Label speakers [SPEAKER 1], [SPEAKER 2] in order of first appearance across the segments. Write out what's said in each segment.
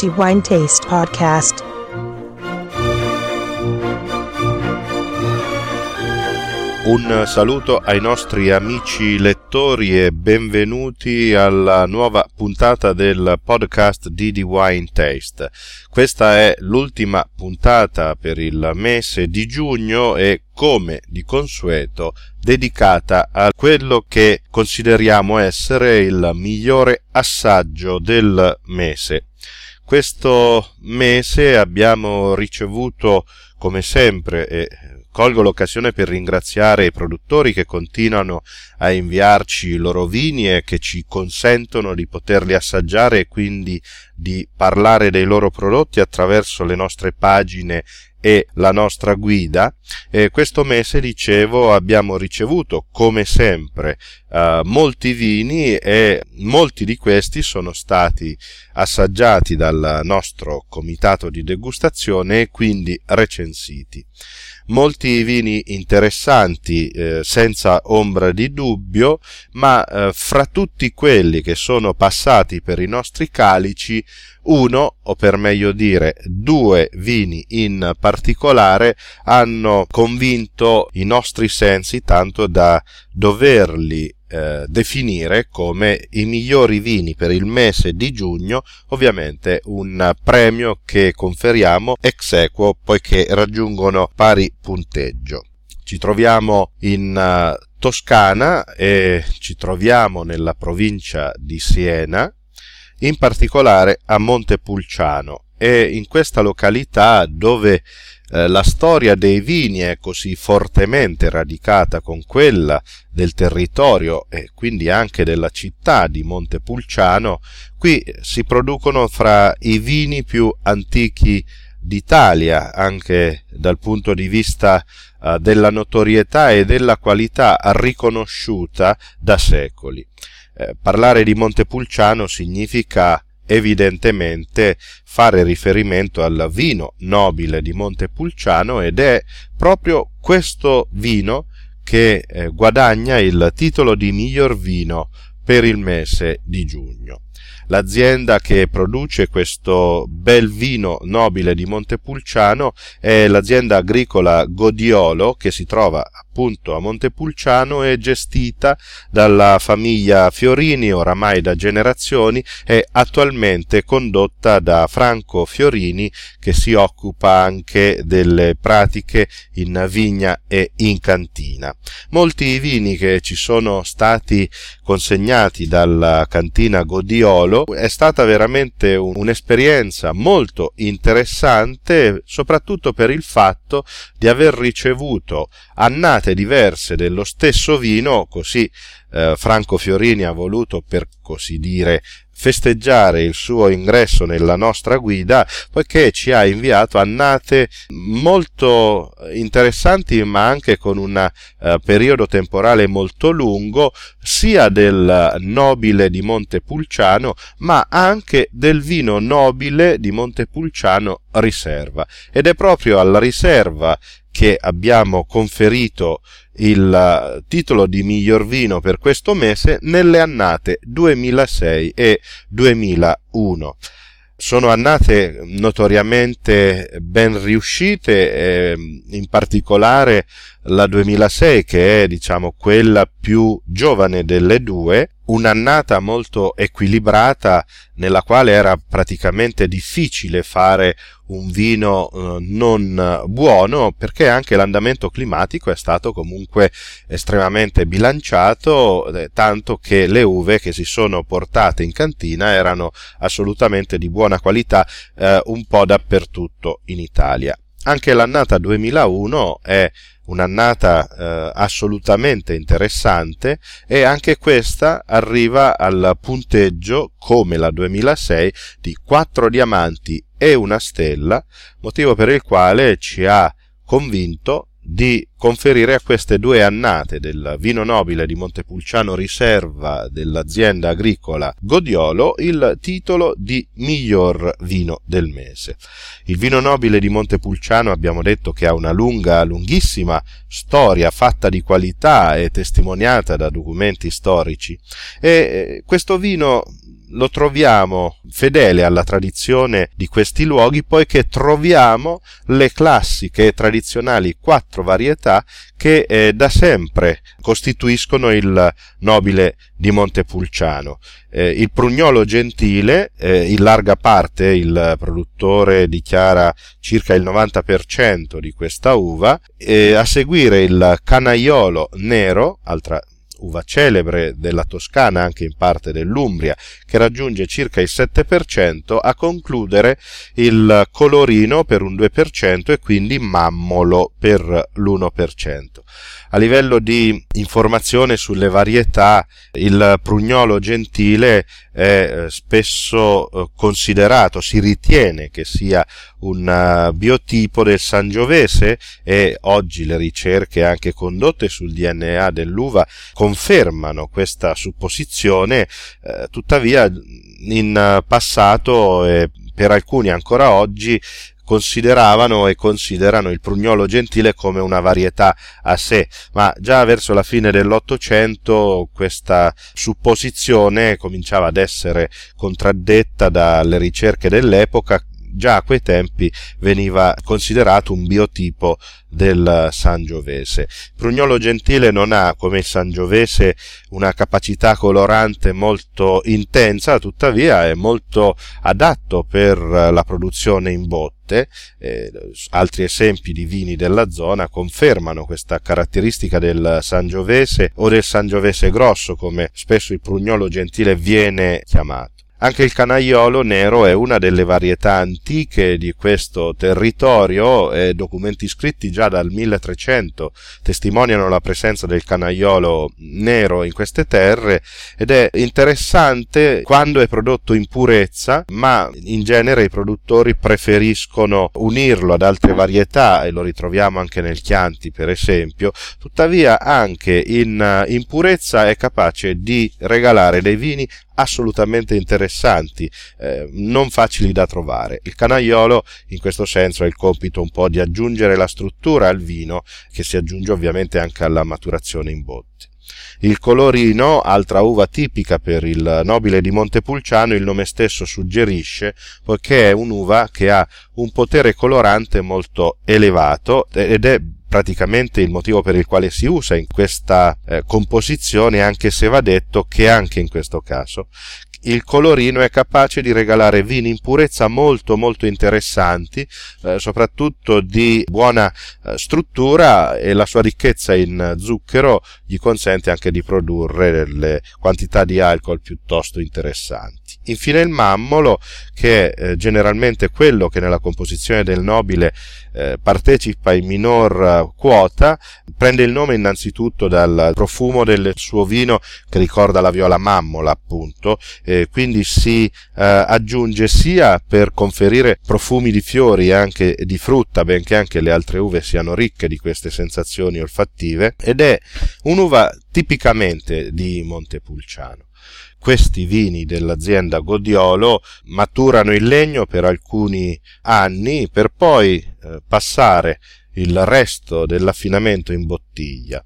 [SPEAKER 1] D Wine Taste Podcast.
[SPEAKER 2] Un saluto ai nostri amici lettori e benvenuti alla nuova puntata del podcast di The Wine Taste. Questa è l'ultima puntata per il mese di giugno e come di consueto dedicata a quello che consideriamo essere il migliore assaggio del mese. Questo mese abbiamo ricevuto come sempre e Colgo l'occasione per ringraziare i produttori che continuano a inviarci i loro vini e che ci consentono di poterli assaggiare e quindi di parlare dei loro prodotti attraverso le nostre pagine e la nostra guida. E questo mese, dicevo, abbiamo ricevuto, come sempre, uh, molti vini e molti di questi sono stati assaggiati dal nostro comitato di degustazione e quindi recensiti molti vini interessanti eh, senza ombra di dubbio, ma eh, fra tutti quelli che sono passati per i nostri calici, uno, o per meglio dire due vini in particolare, hanno convinto i nostri sensi tanto da doverli eh, definire come i migliori vini per il mese di giugno, ovviamente un premio che conferiamo ex equo poiché raggiungono pari punteggio. Ci troviamo in uh, Toscana e ci troviamo nella provincia di Siena, in particolare a Montepulciano e in questa località dove eh, la storia dei vini è così fortemente radicata con quella del territorio e quindi anche della città di Montepulciano, qui si producono fra i vini più antichi d'Italia, anche dal punto di vista uh, della notorietà e della qualità riconosciuta da secoli. Eh, parlare di Montepulciano significa evidentemente fare riferimento al vino nobile di Montepulciano ed è proprio questo vino che eh, guadagna il titolo di miglior vino per il mese di giugno. L'azienda che produce questo bel vino nobile di Montepulciano è l'azienda agricola Godiolo che si trova appunto a Montepulciano è gestita dalla famiglia Fiorini oramai da generazioni e attualmente condotta da Franco Fiorini che si occupa anche delle pratiche in vigna e in cantina. Molti vini che ci sono stati consegnati dalla cantina Godiolo è stata veramente un'esperienza molto interessante, soprattutto per il fatto di aver ricevuto annate diverse dello stesso vino, così eh, Franco Fiorini ha voluto, per così dire, festeggiare il suo ingresso nella nostra guida poiché ci ha inviato annate molto interessanti ma anche con un uh, periodo temporale molto lungo sia del nobile di Montepulciano ma anche del vino nobile di Montepulciano riserva. Ed è proprio alla riserva che abbiamo conferito il eh, titolo di miglior vino per questo mese nelle annate 2006 e 2001 sono annate notoriamente ben riuscite, eh, in particolare la 2006 che è diciamo quella più giovane delle due, un'annata molto equilibrata nella quale era praticamente difficile fare un vino eh, non buono perché anche l'andamento climatico è stato comunque estremamente bilanciato eh, tanto che le uve che si sono portate in cantina erano assolutamente di buona qualità eh, un po' dappertutto in Italia. Anche l'annata 2001 è un'annata eh, assolutamente interessante e anche questa arriva al punteggio come la 2006 di 4 diamanti e una stella, motivo per il quale ci ha convinto di conferire a queste due annate del vino nobile di Montepulciano Riserva dell'azienda agricola Godiolo il titolo di miglior vino del mese. Il vino nobile di Montepulciano abbiamo detto che ha una lunga, lunghissima storia fatta di qualità e testimoniata da documenti storici e eh, questo vino lo troviamo fedele alla tradizione di questi luoghi poiché troviamo le classiche e tradizionali quattro varietà che eh, da sempre costituiscono il nobile di Montepulciano. Eh, il prugnolo gentile, eh, in larga parte il produttore dichiara circa il 90% di questa uva, a seguire il canaiolo nero, altra uva celebre della Toscana, anche in parte dell'Umbria, che raggiunge circa il 7%, a concludere il colorino per un 2% e quindi mammolo per l'1%. A livello di informazione sulle varietà, il prugnolo gentile è eh, spesso eh, considerato, si ritiene che sia un eh, biotipo del Sangiovese e oggi le ricerche anche condotte sul DNA dell'uva confermano questa supposizione, tuttavia in passato e per alcuni ancora oggi consideravano e considerano il prugnolo gentile come una varietà a sé, ma già verso la fine dell'Ottocento questa supposizione cominciava ad essere contraddetta dalle ricerche dell'epoca già a quei tempi veniva considerato un biotipo del Sangiovese. Prugnolo Gentile non ha, come il Sangiovese, una capacità colorante molto intensa, tuttavia è molto adatto per la produzione in botte. Eh, altri esempi di vini della zona confermano questa caratteristica del Sangiovese o del Sangiovese grosso, come spesso il Prugnolo Gentile viene chiamato. Anche il canaiolo nero è una delle varietà antiche di questo territorio e documenti scritti già dal 1300 testimoniano la presenza del canaiolo nero in queste terre ed è interessante quando è prodotto in purezza, ma in genere i produttori preferiscono unirlo ad altre varietà e lo ritroviamo anche nel Chianti per esempio, tuttavia anche in, in purezza è capace di regalare dei vini assolutamente interessanti, eh, non facili da trovare. Il canaiolo in questo senso ha il compito un po' di aggiungere la struttura al vino, che si aggiunge ovviamente anche alla maturazione in botte. Il colorino, altra uva tipica per il nobile di Montepulciano, il nome stesso suggerisce, poiché è un'uva che ha un potere colorante molto elevato ed è praticamente il motivo per il quale si usa in questa eh, composizione, anche se va detto che anche in questo caso il colorino è capace di regalare vini in purezza molto molto interessanti, eh, soprattutto di buona eh, struttura e la sua ricchezza in zucchero gli consente anche di produrre delle quantità di alcol piuttosto interessanti. Infine il mammolo, che è eh, generalmente quello che nella composizione del nobile eh, partecipa in minor eh, quota, prende il nome innanzitutto dal profumo del suo vino che ricorda la viola mammola appunto, eh, quindi si aggiunge sia per conferire profumi di fiori e anche di frutta, benché anche le altre uve siano ricche di queste sensazioni olfattive, ed è un'uva tipicamente di Montepulciano questi vini dell'azienda Godiolo maturano il legno per alcuni anni per poi eh, passare il resto dell'affinamento in bottiglia.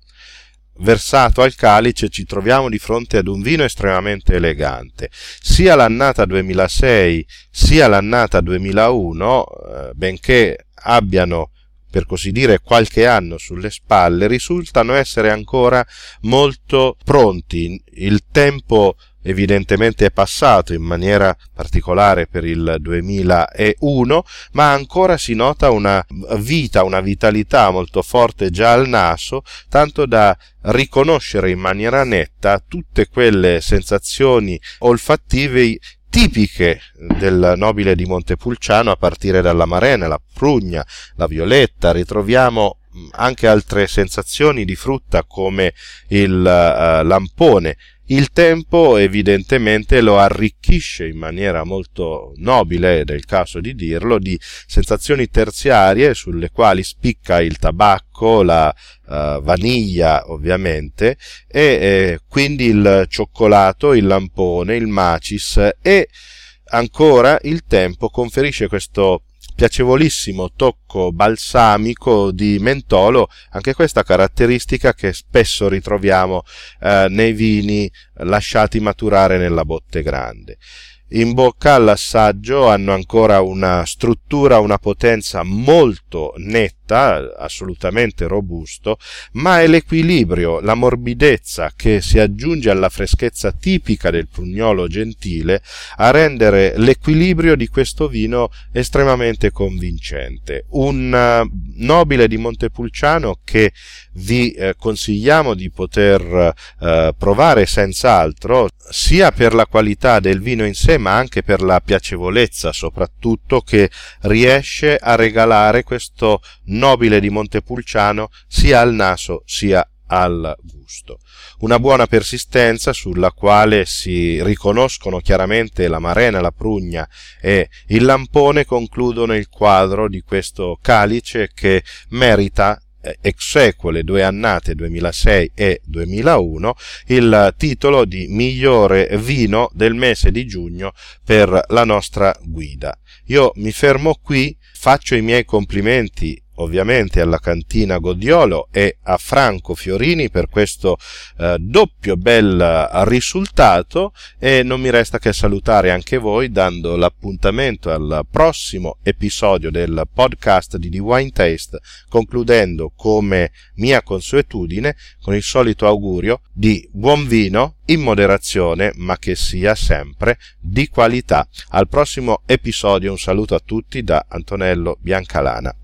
[SPEAKER 2] Versato al calice ci troviamo di fronte ad un vino estremamente elegante. Sia l'annata 2006 sia l'annata 2001, eh, benché abbiano per così dire qualche anno sulle spalle, risultano essere ancora molto pronti. Il tempo evidentemente è passato in maniera particolare per il 2001, ma ancora si nota una vita, una vitalità molto forte già al naso, tanto da riconoscere in maniera netta tutte quelle sensazioni olfattive tipiche del nobile di Montepulciano a partire dalla marena, la prugna, la violetta, ritroviamo anche altre sensazioni di frutta come il uh, lampone. Il tempo evidentemente lo arricchisce in maniera molto nobile, ed è il caso di dirlo, di sensazioni terziarie sulle quali spicca il tabacco, la uh, vaniglia ovviamente, e eh, quindi il cioccolato, il lampone, il macis e ancora il tempo conferisce questo piacevolissimo tocco balsamico di mentolo, anche questa caratteristica che spesso ritroviamo eh, nei vini lasciati maturare nella botte grande. In bocca all'assaggio hanno ancora una struttura, una potenza molto netta, assolutamente robusto, ma è l'equilibrio, la morbidezza che si aggiunge alla freschezza tipica del prugnolo gentile a rendere l'equilibrio di questo vino estremamente convincente. Un eh, nobile di Montepulciano che vi eh, consigliamo di poter eh, provare senz'altro, sia per la qualità del vino in sé, ma anche per la piacevolezza soprattutto che riesce a regalare questo nobile di Montepulciano sia al naso sia al gusto. Una buona persistenza sulla quale si riconoscono chiaramente la marena, la prugna e il lampone concludono il quadro di questo calice che merita eh, ex equo le due annate 2006 e 2001 il titolo di migliore vino del mese di giugno per la nostra guida. Io mi fermo qui, faccio i miei complimenti ovviamente alla cantina Godiolo e a Franco Fiorini per questo eh, doppio bel risultato e non mi resta che salutare anche voi dando l'appuntamento al prossimo episodio del podcast di The Wine Taste concludendo come mia consuetudine con il solito augurio di buon vino in moderazione ma che sia sempre di qualità. Al prossimo episodio un saluto a tutti da Antonello Biancalana.